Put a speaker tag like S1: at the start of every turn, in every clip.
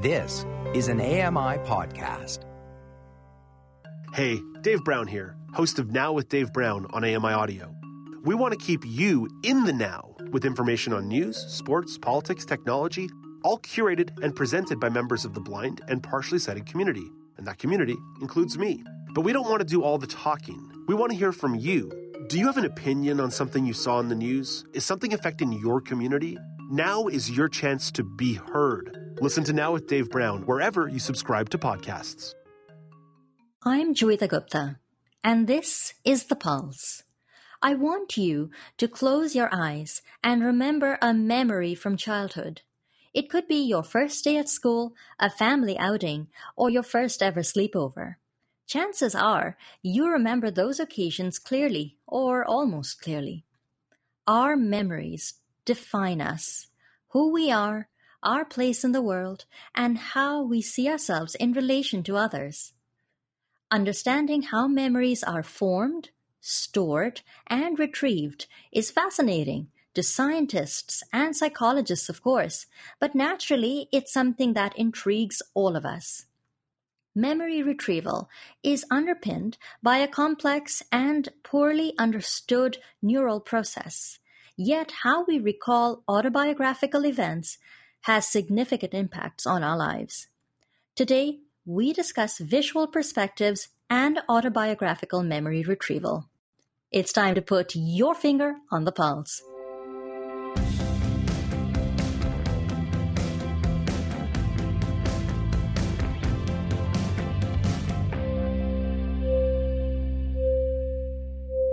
S1: This is an AMI podcast.
S2: Hey, Dave Brown here, host of Now with Dave Brown on AMI Audio. We want to keep you in the now with information on news, sports, politics, technology, all curated and presented by members of the blind and partially sighted community. And that community includes me. But we don't want to do all the talking. We want to hear from you. Do you have an opinion on something you saw in the news? Is something affecting your community? Now is your chance to be heard. Listen to Now with Dave Brown wherever you subscribe to podcasts.
S3: I'm Joeita Gupta, and this is The Pulse. I want you to close your eyes and remember a memory from childhood. It could be your first day at school, a family outing, or your first ever sleepover. Chances are you remember those occasions clearly or almost clearly. Our memories define us, who we are, our place in the world, and how we see ourselves in relation to others. Understanding how memories are formed, stored, and retrieved is fascinating to scientists and psychologists, of course, but naturally it's something that intrigues all of us. Memory retrieval is underpinned by a complex and poorly understood neural process. Yet, how we recall autobiographical events has significant impacts on our lives. Today, we discuss visual perspectives and autobiographical memory retrieval. It's time to put your finger on the pulse.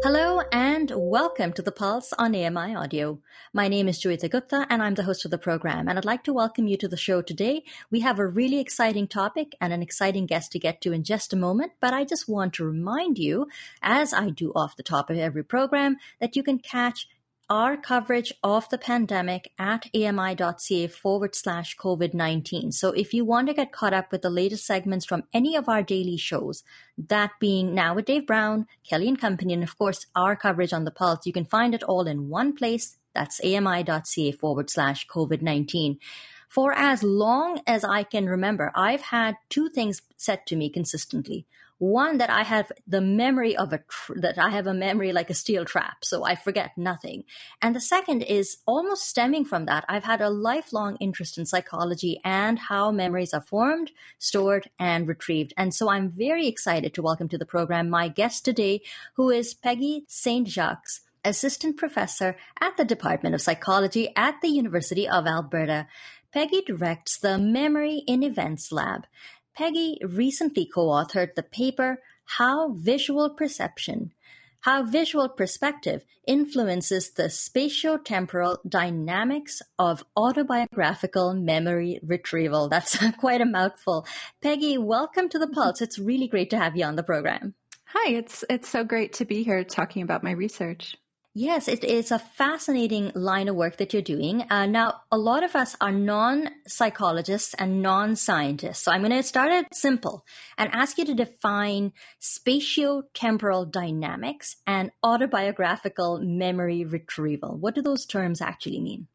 S3: Hello and welcome to the Pulse on AMI Audio. My name is Joeita Gupta and I'm the host of the program. And I'd like to welcome you to the show today. We have a really exciting topic and an exciting guest to get to in just a moment. But I just want to remind you, as I do off the top of every program, that you can catch our coverage of the pandemic at ami.ca forward slash COVID 19. So if you want to get caught up with the latest segments from any of our daily shows, that being Now with Dave Brown, Kelly and Company, and of course our coverage on the Pulse, you can find it all in one place. That's ami.ca forward slash COVID 19. For as long as I can remember, I've had two things said to me consistently. One that I have the memory of a tr- that I have a memory like a steel trap, so I forget nothing. And the second is almost stemming from that. I've had a lifelong interest in psychology and how memories are formed, stored, and retrieved. And so I'm very excited to welcome to the program my guest today, who is Peggy St. Jacques assistant professor at the Department of Psychology at the University of Alberta. Peggy directs the Memory in Events Lab. Peggy recently co authored the paper How Visual Perception, How Visual Perspective Influences the Spatiotemporal Dynamics of Autobiographical Memory Retrieval. That's quite a mouthful. Peggy, welcome to the Pulse. It's really great to have you on the program.
S4: Hi, it's it's so great to be here talking about my research.
S3: Yes, it is a fascinating line of work that you're doing. Uh, now, a lot of us are non psychologists and non scientists. So I'm going to start it simple and ask you to define spatiotemporal dynamics and autobiographical memory retrieval. What do those terms actually mean?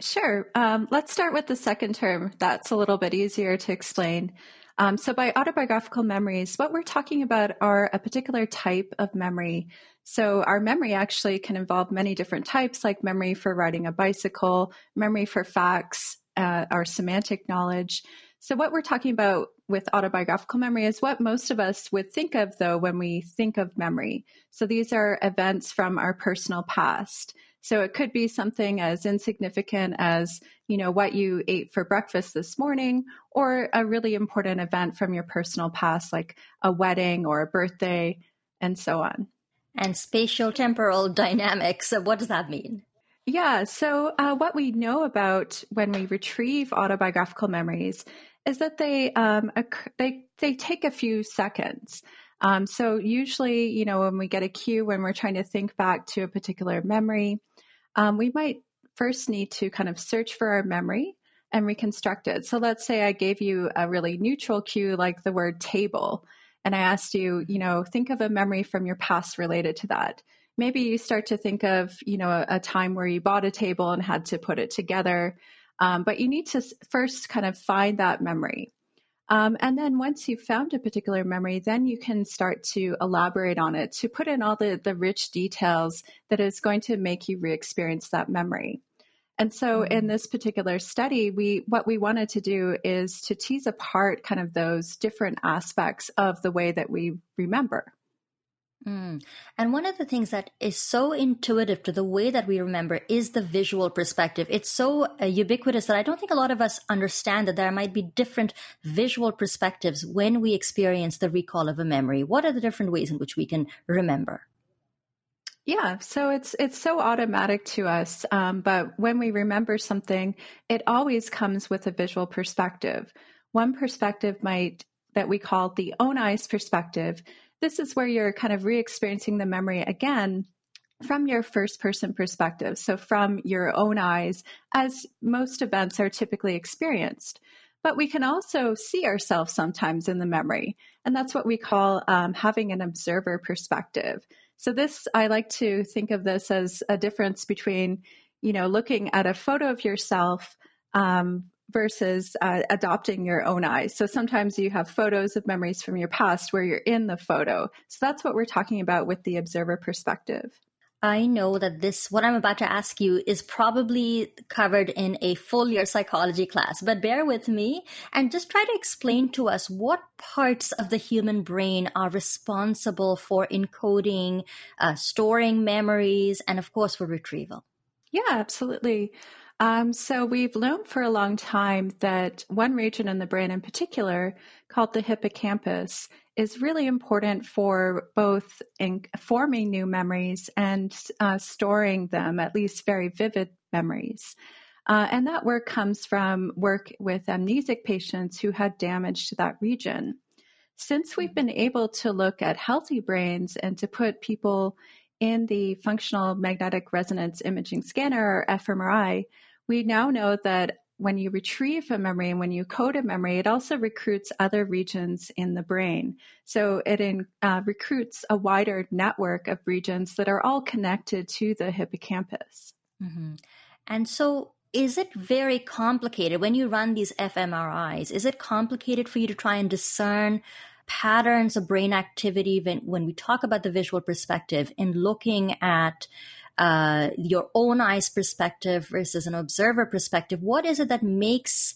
S4: Sure. Um, let's start with the second term. That's a little bit easier to explain. Um, so, by autobiographical memories, what we're talking about are a particular type of memory so, our memory actually can involve many different types, like memory for riding a bicycle, memory for facts, uh, our semantic knowledge. So, what we're talking about with autobiographical memory is what most of us would think of, though, when we think of memory. So, these are events from our personal past. So, it could be something as insignificant as, you know, what you ate for breakfast this morning, or a really important event from your personal past, like a wedding or a birthday, and so on
S3: and spatial temporal dynamics. So what does that mean?
S4: Yeah, so uh, what we know about when we retrieve autobiographical memories is that they um, they they take a few seconds. Um, so usually, you know, when we get a cue when we're trying to think back to a particular memory, um, we might first need to kind of search for our memory and reconstruct it. So let's say I gave you a really neutral cue like the word table and I asked you, you know, think of a memory from your past related to that. Maybe you start to think of, you know, a, a time where you bought a table and had to put it together. Um, but you need to first kind of find that memory. Um, and then once you've found a particular memory, then you can start to elaborate on it, to put in all the, the rich details that is going to make you re experience that memory. And so in mm-hmm. this particular study, we what we wanted to do is to tease apart kind of those different aspects of the way that we remember.
S3: Mm. And one of the things that is so intuitive to the way that we remember is the visual perspective. It's so uh, ubiquitous that I don't think a lot of us understand that there might be different visual perspectives when we experience the recall of a memory. What are the different ways in which we can remember?
S4: Yeah, so it's it's so automatic to us, um, but when we remember something, it always comes with a visual perspective. One perspective might that we call the own eyes perspective this is where you're kind of re experiencing the memory again from your first person perspective. So, from your own eyes, as most events are typically experienced. But we can also see ourselves sometimes in the memory. And that's what we call um, having an observer perspective. So, this, I like to think of this as a difference between, you know, looking at a photo of yourself um, versus uh, adopting your own eyes. So sometimes you have photos of memories from your past where you're in the photo. So that's what we're talking about with the observer perspective.
S3: I know that this, what I'm about to ask you, is probably covered in a full year psychology class, but bear with me and just try to explain to us what parts of the human brain are responsible for encoding, uh, storing memories, and of course for retrieval.
S4: Yeah, absolutely. Um, so we've known for a long time that one region in the brain in particular, called the hippocampus, is really important for both forming new memories and uh, storing them, at least very vivid memories. Uh, and that work comes from work with amnesic patients who had damage to that region. Since we've been able to look at healthy brains and to put people in the functional magnetic resonance imaging scanner or fMRI, we now know that when you retrieve a memory and when you code a memory, it also recruits other regions in the brain. So it in, uh, recruits a wider network of regions that are all connected to the hippocampus.
S3: Mm-hmm. And so is it very complicated when you run these fMRIs? Is it complicated for you to try and discern patterns of brain activity when, when we talk about the visual perspective in looking at uh, your own eyes perspective versus an observer perspective. What is it that makes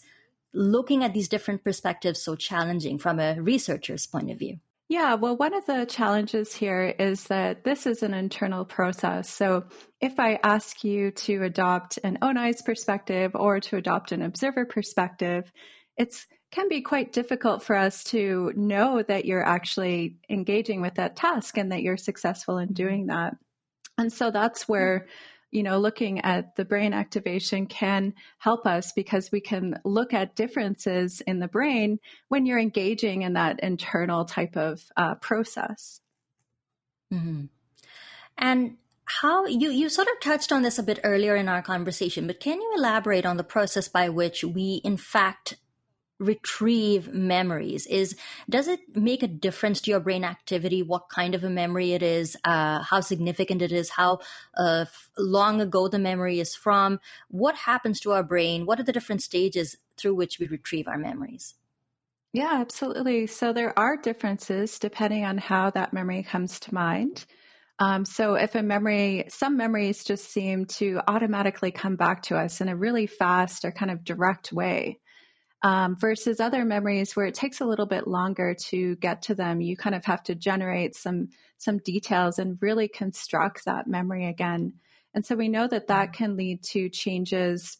S3: looking at these different perspectives so challenging from a researcher's point of view?
S4: Yeah, well, one of the challenges here is that this is an internal process. So if I ask you to adopt an own eyes perspective or to adopt an observer perspective, it's can be quite difficult for us to know that you're actually engaging with that task and that you're successful in doing that. And so that's where, you know, looking at the brain activation can help us because we can look at differences in the brain when you're engaging in that internal type of uh, process.
S3: Mm-hmm. And how you you sort of touched on this a bit earlier in our conversation but can you elaborate on the process by which we in fact retrieve memories? Is does it make a difference to your brain activity what kind of a memory it is uh, how significant it is how uh, long ago the memory is from? What happens to our brain? What are the different stages through which we retrieve our memories?
S4: Yeah absolutely. So there are differences depending on how that memory comes to mind. Um, so if a memory, some memories just seem to automatically come back to us in a really fast or kind of direct way um, versus other memories where it takes a little bit longer to get to them. You kind of have to generate some some details and really construct that memory again. And so we know that that mm. can lead to changes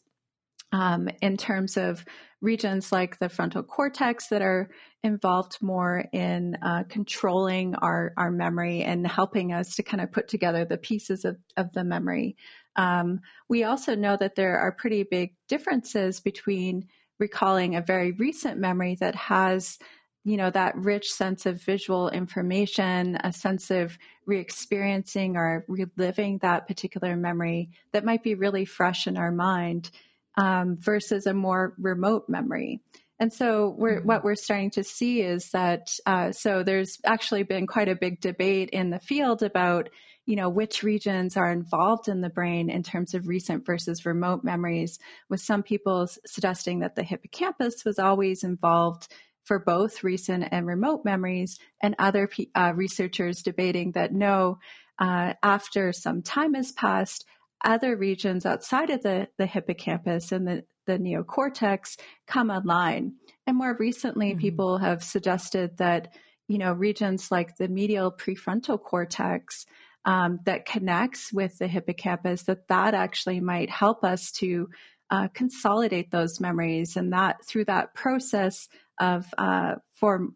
S4: um, in terms of regions like the frontal cortex that are involved more in uh, controlling our, our memory and helping us to kind of put together the pieces of, of the memory. Um, we also know that there are pretty big differences between recalling a very recent memory that has you know that rich sense of visual information a sense of re-experiencing or reliving that particular memory that might be really fresh in our mind um, versus a more remote memory and so we're, mm-hmm. what we're starting to see is that uh, so there's actually been quite a big debate in the field about you know, which regions are involved in the brain in terms of recent versus remote memories, with some people suggesting that the hippocampus was always involved for both recent and remote memories, and other uh, researchers debating that no, uh, after some time has passed, other regions outside of the, the hippocampus and the, the neocortex come online. And more recently, mm-hmm. people have suggested that, you know, regions like the medial prefrontal cortex um, that connects with the hippocampus, that that actually might help us to uh, consolidate those memories. And that through that process of uh, for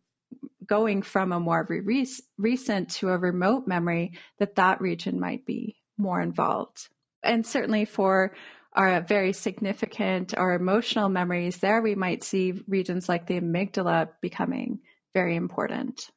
S4: going from a more re- recent to a remote memory, that that region might be more involved. And certainly for our very significant or emotional memories, there we might see regions like the amygdala becoming very important.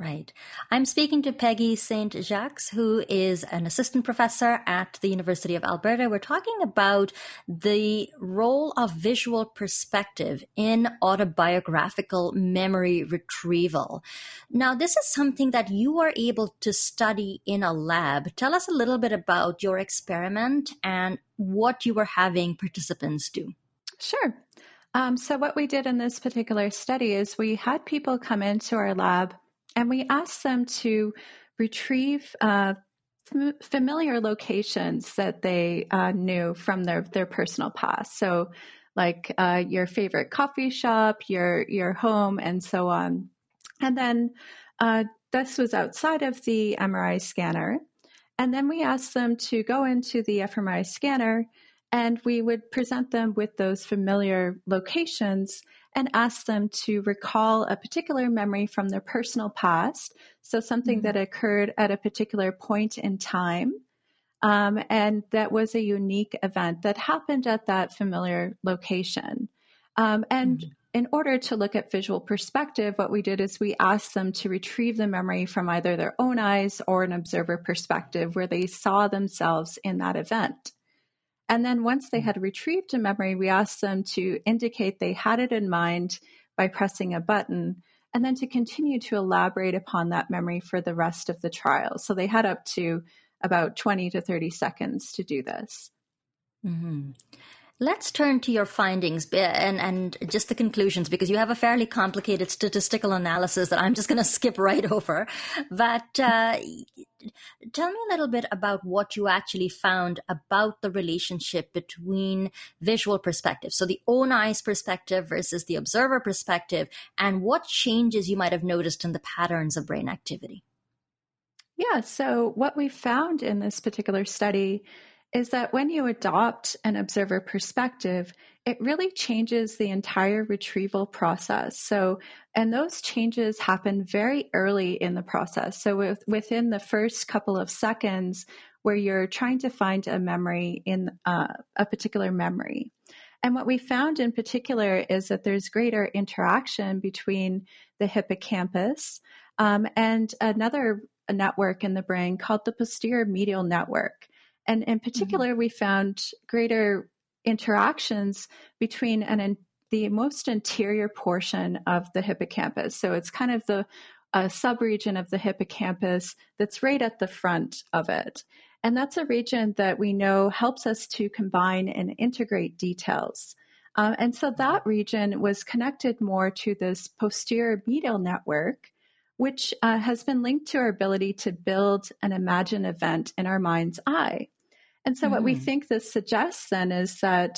S3: Right. I'm speaking to Peggy St. Jacques, who is an assistant professor at the University of Alberta. We're talking about the role of visual perspective in autobiographical memory retrieval. Now, this is something that you are able to study in a lab. Tell us a little bit about your experiment and what you were having participants do.
S4: Sure. Um, so, what we did in this particular study is we had people come into our lab and we asked them to retrieve uh, familiar locations that they uh, knew from their, their personal past. So, like uh, your favorite coffee shop, your your home, and so on. And then uh, this was outside of the MRI scanner. And then we asked them to go into the fMRI scanner and we would present them with those familiar locations and ask them to recall a particular memory from their personal past. So, something mm-hmm. that occurred at a particular point in time. Um, and that was a unique event that happened at that familiar location. Um, and mm-hmm. in order to look at visual perspective, what we did is we asked them to retrieve the memory from either their own eyes or an observer perspective where they saw themselves in that event. And then once they had retrieved a memory, we asked them to indicate they had it in mind by pressing a button and then to continue to elaborate upon that memory for the rest of the trial. So they had up to about 20 to 30 seconds to do this.
S3: Mm-hmm. Let's turn to your findings and, and just the conclusions because you have a fairly complicated statistical analysis that I'm just going to skip right over. But uh, tell me a little bit about what you actually found about the relationship between visual perspective, so the own eyes perspective versus the observer perspective, and what changes you might have noticed in the patterns of brain activity.
S4: Yeah, so what we found in this particular study is that when you adopt an observer perspective, it really changes the entire retrieval process. So, and those changes happen very early in the process. So, with, within the first couple of seconds, where you're trying to find a memory in uh, a particular memory. And what we found in particular is that there's greater interaction between the hippocampus um, and another network in the brain called the posterior medial network. And in mm-hmm. particular, mm-hmm. we found greater interactions between an, the most anterior portion of the hippocampus. So it's kind of the a subregion of the hippocampus that's right at the front of it. And that's a region that we know helps us to combine and integrate details. Um, and so that region was connected more to this posterior medial network, which uh, has been linked to our ability to build an imagined event in our mind's eye. And so, mm what we mm-hmm. think this suggests then is that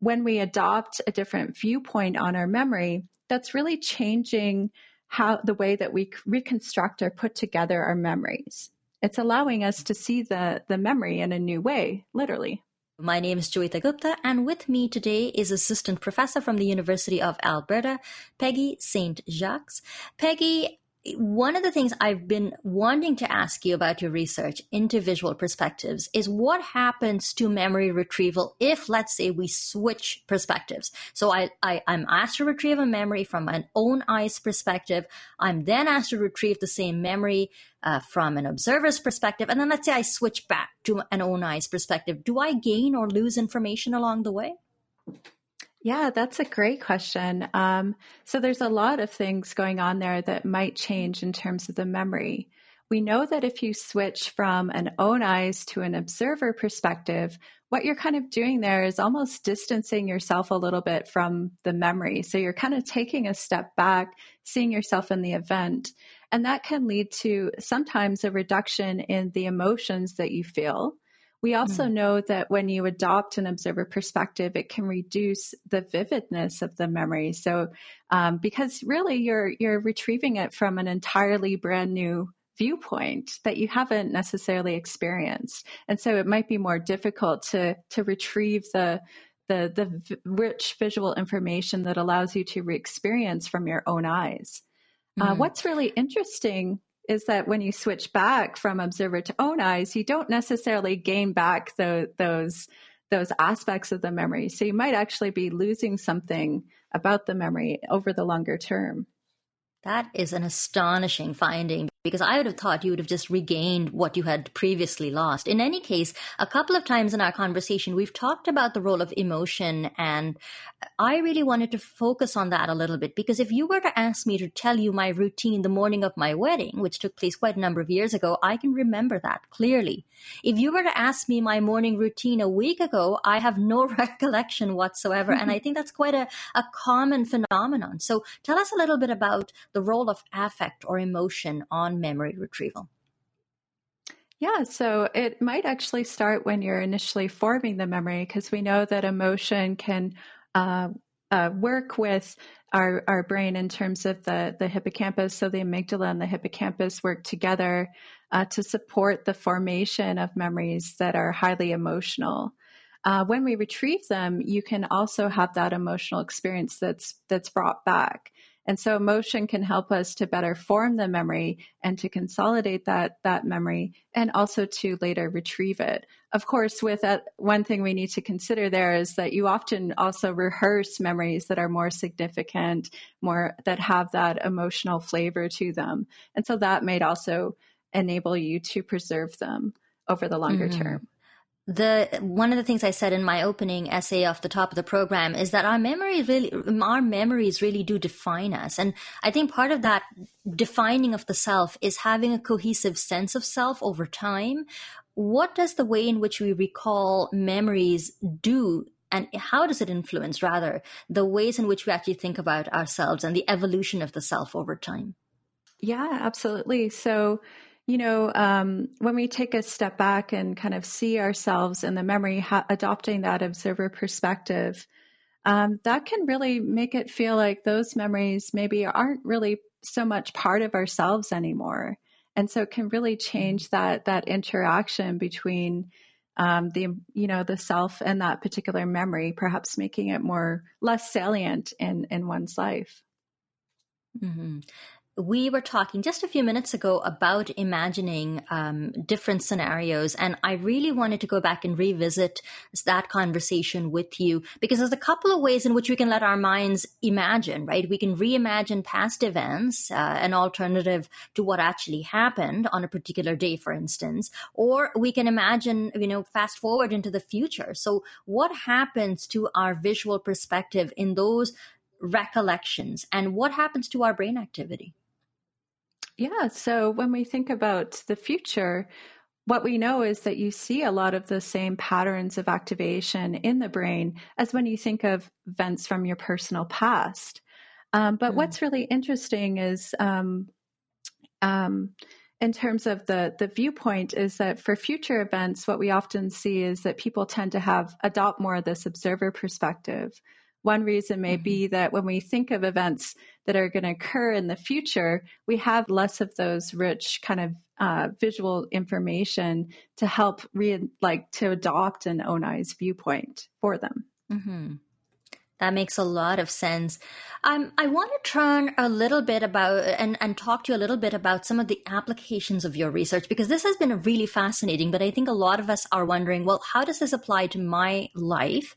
S4: when we adopt a different viewpoint on our memory, that's really changing how the way that we reconstruct or put together our memories. It's allowing us to see the, the memory in a new way, literally.
S3: My name is Joeita Gupta, and with me today is Assistant Professor from the University of Alberta, Peggy St. Jacques. Peggy, one of the things I've been wanting to ask you about your research into visual perspectives is what happens to memory retrieval if, let's say, we switch perspectives. So I, I, am asked to retrieve a memory from an own eyes perspective. I'm then asked to retrieve the same memory uh, from an observer's perspective. And then let's say I switch back to an own eyes perspective. Do I gain or lose information along the way?
S4: Yeah, that's a great question. Um, so there's a lot of things going on there that might change in terms of the memory. we know that if you switch from an own eyes to an observer perspective, what you're kind of doing there is almost distancing yourself a little bit from the memory. So you're kind of taking a step back, seeing yourself in the event. And that can lead to sometimes a reduction in the emotions that you feel. We also mm. know that when you adopt an observer perspective, it can reduce the vividness of the memory. So, um, because really you're you're retrieving it from an entirely brand new viewpoint that you haven't necessarily experienced, and so it might be more difficult to to retrieve the the the rich visual information that allows you to re-experience from your own eyes. Mm. Uh, what's really interesting is that when you switch back from observer to own eyes, you don't necessarily gain back the, those those aspects of the memory. So you might actually be losing something about the memory over the longer term.
S3: That is an astonishing finding because I would have thought you would have just regained what you had previously lost. In any case, a couple of times in our conversation, we've talked about the role of emotion, and I really wanted to focus on that a little bit because if you were to ask me to tell you my routine the morning of my wedding, which took place quite a number of years ago, I can remember that clearly. If you were to ask me my morning routine a week ago, I have no recollection whatsoever. and I think that's quite a, a common phenomenon. So tell us a little bit about the role of affect or emotion on memory retrieval?
S4: Yeah, so it might actually start when you're initially forming the memory because we know that emotion can uh, uh, work with our, our brain in terms of the, the hippocampus. So the amygdala and the hippocampus work together uh, to support the formation of memories that are highly emotional. Uh, when we retrieve them, you can also have that emotional experience that's that's brought back. And so emotion can help us to better form the memory and to consolidate that, that memory and also to later retrieve it. Of course, with that, one thing we need to consider there is that you often also rehearse memories that are more significant, more that have that emotional flavor to them. And so that may also enable you to preserve them over the longer mm-hmm. term
S3: the one of the things I said in my opening essay off the top of the program is that our memories really our memories really do define us. And I think part of that defining of the self is having a cohesive sense of self over time. What does the way in which we recall memories do and how does it influence rather the ways in which we actually think about ourselves and the evolution of the self over time?
S4: Yeah absolutely. So you know, um, when we take a step back and kind of see ourselves in the memory, ha- adopting that observer perspective, um, that can really make it feel like those memories maybe aren't really so much part of ourselves anymore. And so it can really change that that interaction between um, the you know the self and that particular memory, perhaps making it more less salient in in one's life.
S3: Mm-hmm we were talking just a few minutes ago about imagining um, different scenarios, and I really wanted to go back and revisit that conversation with you because there's a couple of ways in which we can let our minds imagine, right? We can reimagine past events, uh, an alternative to what actually happened on a particular day, for instance, or we can imagine, you know, fast forward into the future. So, what happens to our visual perspective in those recollections, and what happens to our brain activity?
S4: Yeah. So when we think about the future, what we know is that you see a lot of the same patterns of activation in the brain as when you think of events from your personal past. Um, but mm. what's really interesting is, um, um, in terms of the the viewpoint, is that for future events, what we often see is that people tend to have adopt more of this observer perspective, one reason may mm-hmm. be that when we think of events that are going to occur in the future, we have less of those rich kind of uh, visual information to help re- like to adopt an own eyes viewpoint for them.
S3: Mm-hmm. That makes a lot of sense. Um, I want to turn a little bit about and, and talk to you a little bit about some of the applications of your research because this has been really fascinating. But I think a lot of us are wondering, well, how does this apply to my life?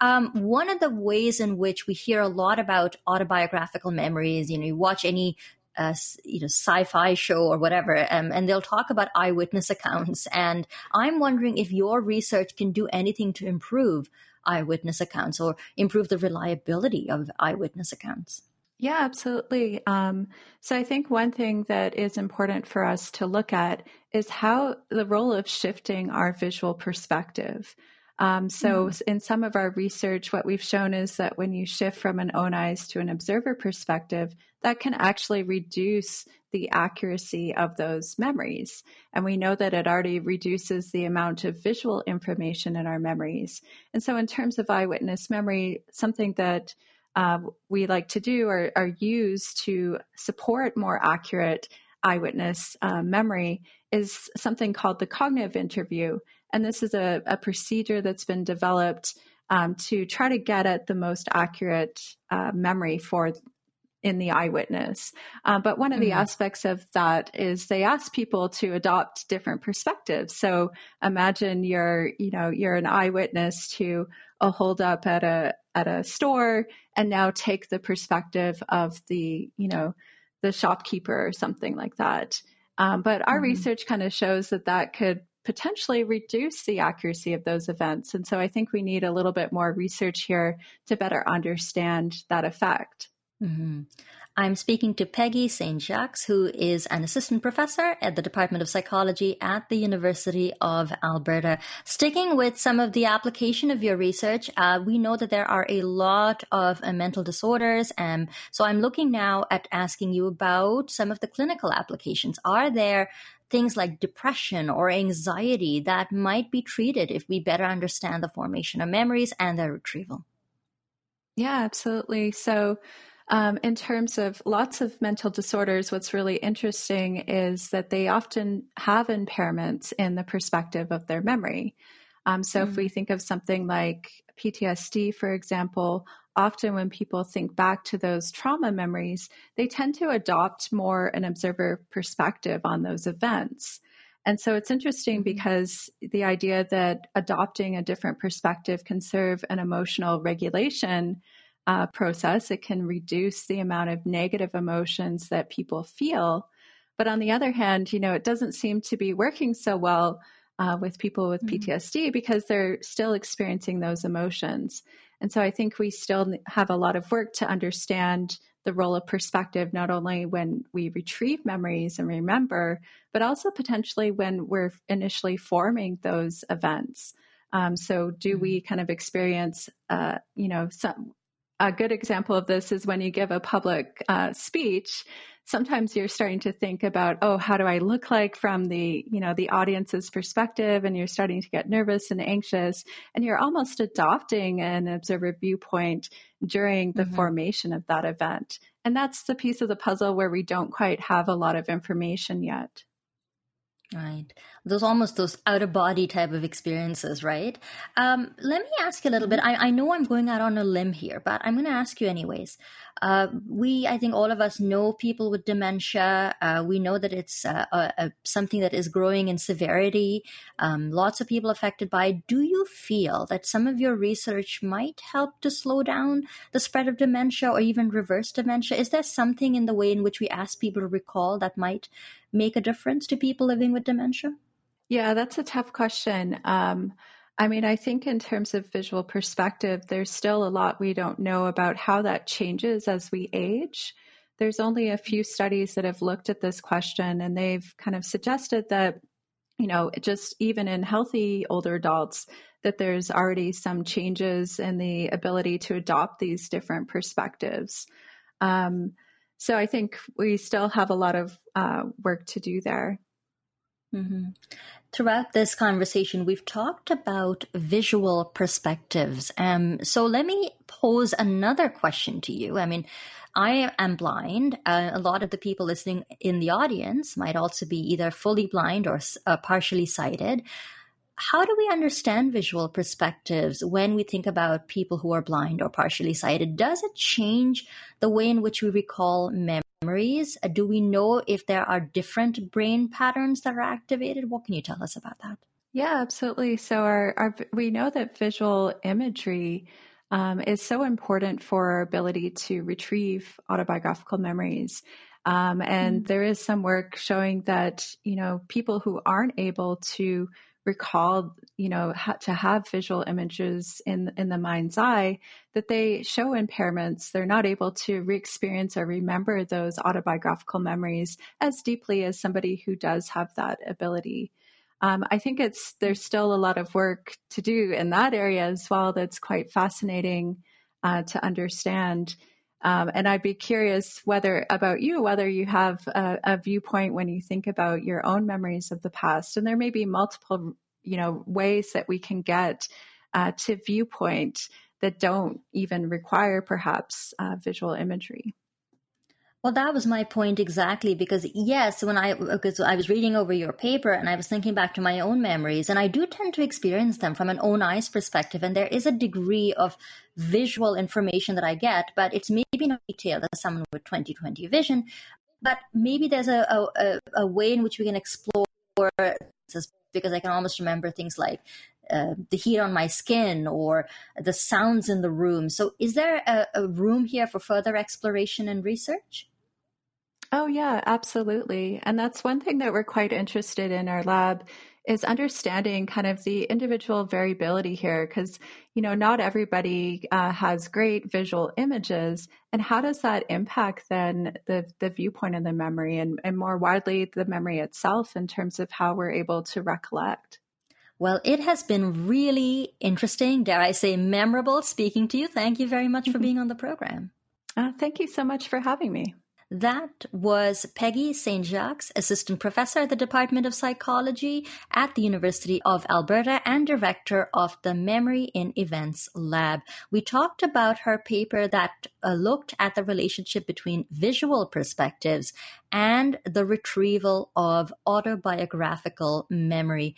S3: Um, one of the ways in which we hear a lot about autobiographical memories, you know, you watch any uh, you know sci-fi show or whatever um, and they'll talk about eyewitness accounts and i'm wondering if your research can do anything to improve eyewitness accounts or improve the reliability of eyewitness accounts?
S4: Yeah, absolutely. Um, so I think one thing that is important for us to look at is how the role of shifting our visual perspective. Um, so mm. in some of our research, what we've shown is that when you shift from an own eyes to an observer perspective, that can actually reduce the accuracy of those memories. And we know that it already reduces the amount of visual information in our memories. And so in terms of eyewitness memory, something that uh, we like to do or, or use to support more accurate eyewitness uh, memory is something called the cognitive interview. And this is a, a procedure that's been developed um, to try to get at the most accurate uh, memory for in the eyewitness. Uh, but one of the mm-hmm. aspects of that is they ask people to adopt different perspectives. So imagine you're, you know, you're an eyewitness to a holdup at a at a store, and now take the perspective of the, you know, the shopkeeper or something like that. Um, but our mm-hmm. research kind of shows that that could potentially reduce the accuracy of those events. And so I think we need a little bit more research here to better understand that effect.
S3: Mm-hmm. I'm speaking to Peggy St. Jacques, who is an assistant professor at the Department of Psychology at the University of Alberta. Sticking with some of the application of your research, uh, we know that there are a lot of uh, mental disorders. Um, so I'm looking now at asking you about some of the clinical applications. Are there things like depression or anxiety that might be treated if we better understand the formation of memories and their retrieval?
S4: Yeah, absolutely. So, um, in terms of lots of mental disorders, what's really interesting is that they often have impairments in the perspective of their memory. Um, so, mm. if we think of something like PTSD, for example, often when people think back to those trauma memories, they tend to adopt more an observer perspective on those events. And so it's interesting mm-hmm. because the idea that adopting a different perspective can serve an emotional regulation uh, process. It can reduce the amount of negative emotions that people feel. But on the other hand, you know, it doesn't seem to be working so well uh, with people with mm-hmm. PTSD because they're still experiencing those emotions. And so I think we still have a lot of work to understand the role of perspective, not only when we retrieve memories and remember, but also potentially when we're initially forming those events. Um, so, do mm-hmm. we kind of experience, uh, you know, some a good example of this is when you give a public uh, speech sometimes you're starting to think about oh how do i look like from the you know the audience's perspective? And you're starting to get nervous and anxious and you're almost adopting an observer viewpoint during the mm-hmm. formation of that event. And that's the piece of the puzzle where we don't quite have a lot of information yet
S3: Right. Those almost those out of body type of experiences, right? Um, let me ask you a little bit. Mm-hmm. I, I know I'm going out on a limb here, but I'm going to ask you anyways. Uh, we, I think all of us know people with dementia. Uh, we know that it's uh, a, a, something that is growing in severity. Um, lots of people affected by it. Do you feel that some of your research might help to slow down the spread of dementia or even reverse dementia? Is there something in the way in which we ask people to recall that might make a difference to people living with dementia?
S4: Yeah, that's a tough question. Um, I mean, I think in terms of visual perspective, there's still a lot we don't know about how that changes as we age. There's only a few studies that have looked at this question, and they've kind of suggested that, you know, just even in healthy older adults, that there's already some changes in the ability to adopt these different perspectives. Um, so I think we still have a lot of uh, work to do there.
S3: Mm-hmm. Throughout this conversation, we've talked about visual perspectives. Um, so let me pose another question to you. I mean, I am blind. Uh, a lot of the people listening in the audience might also be either fully blind or uh, partially sighted. How do we understand visual perspectives when we think about people who are blind or partially sighted? Does it change the way in which we recall memories? Uh, do we know if there are different brain patterns that are activated? What can you tell us about that?
S4: Yeah, absolutely. So, our, our we know that visual imagery um, is so important for our ability to retrieve autobiographical memories. Um, and mm-hmm. there is some work showing that you know people who aren't able to recall, you know, ha- to have visual images in in the mind's eye, that they show impairments. They're not able to re-experience or remember those autobiographical memories as deeply as somebody who does have that ability. Um, I think it's there's still a lot of work to do in that area as well. That's quite fascinating uh, to understand. Um, and I'd be curious whether about you, whether you have a, a, viewpoint when you think about your own memories of the past. And there may be multiple, you know, ways that we can get uh, to viewpoint that don't even require perhaps uh, visual imagery.
S3: Well, that was my point exactly because yes, when I because I was reading over your paper and I was thinking back to my own memories, and I do tend to experience them from an own eyes perspective, and there is a degree of visual information that I get, but it's maybe not detailed as someone with 20/20 vision, but maybe there's a a, a way in which we can explore because I can almost remember things like uh, the heat on my skin or the sounds in the room. So, is there a, a room here for further exploration and research?
S4: Oh, yeah, absolutely. And that's one thing that we're quite interested in our lab is understanding kind of the individual variability here because you know not everybody uh, has great visual images and how does that impact then the the viewpoint of the memory and, and more widely the memory itself in terms of how we're able to recollect
S3: well, it has been really interesting, dare I say, memorable speaking to you. Thank you very much for being on the program.
S4: Uh, thank you so much for having me.
S3: That was Peggy St. Jacques, Assistant Professor at the Department of Psychology at the University of Alberta and Director of the Memory in Events Lab. We talked about her paper that uh, looked at the relationship between visual perspectives and the retrieval of autobiographical memory.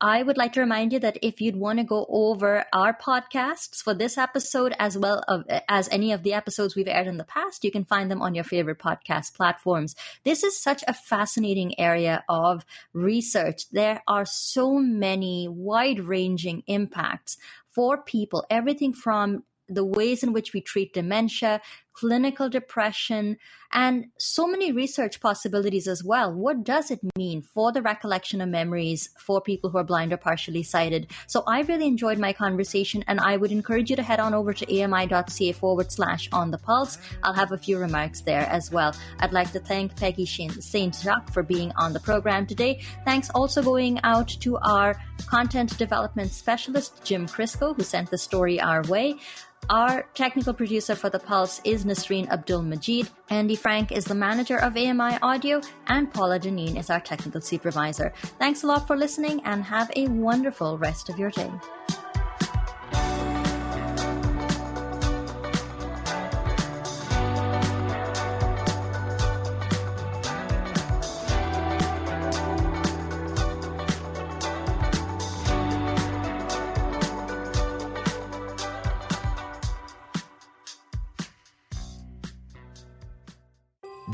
S3: I would like to remind you that if you'd want to go over our podcasts for this episode as well as any of the episodes we've aired in the past, you can find them on your favorite podcast platforms. This is such a fascinating area of research. There are so many wide ranging impacts for people, everything from the ways in which we treat dementia, clinical depression, and so many research possibilities as well. What does it mean for the recollection of memories for people who are blind or partially sighted? So I really enjoyed my conversation, and I would encourage you to head on over to ami.ca forward slash on the pulse. I'll have a few remarks there as well. I'd like to thank Peggy St. Jacques for being on the program today. Thanks also going out to our content development specialist, Jim Crisco, who sent the story our way. Our technical producer for The Pulse is Nasreen Abdul Majid. Andy Frank is the manager of AMI Audio, and Paula Deneen is our technical supervisor. Thanks a lot for listening, and have a wonderful rest of your day.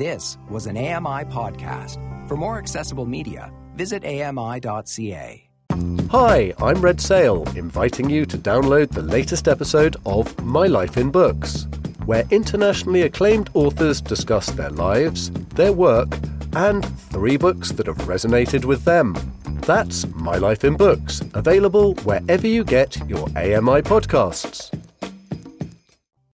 S1: This was an AMI podcast. For more accessible media, visit ami.ca.
S2: Hi, I'm Red Sale, inviting you to download the latest episode of My Life in Books, where internationally acclaimed authors discuss their lives, their work, and three books that have resonated with them. That's My Life in Books, available wherever you get your AMI podcasts.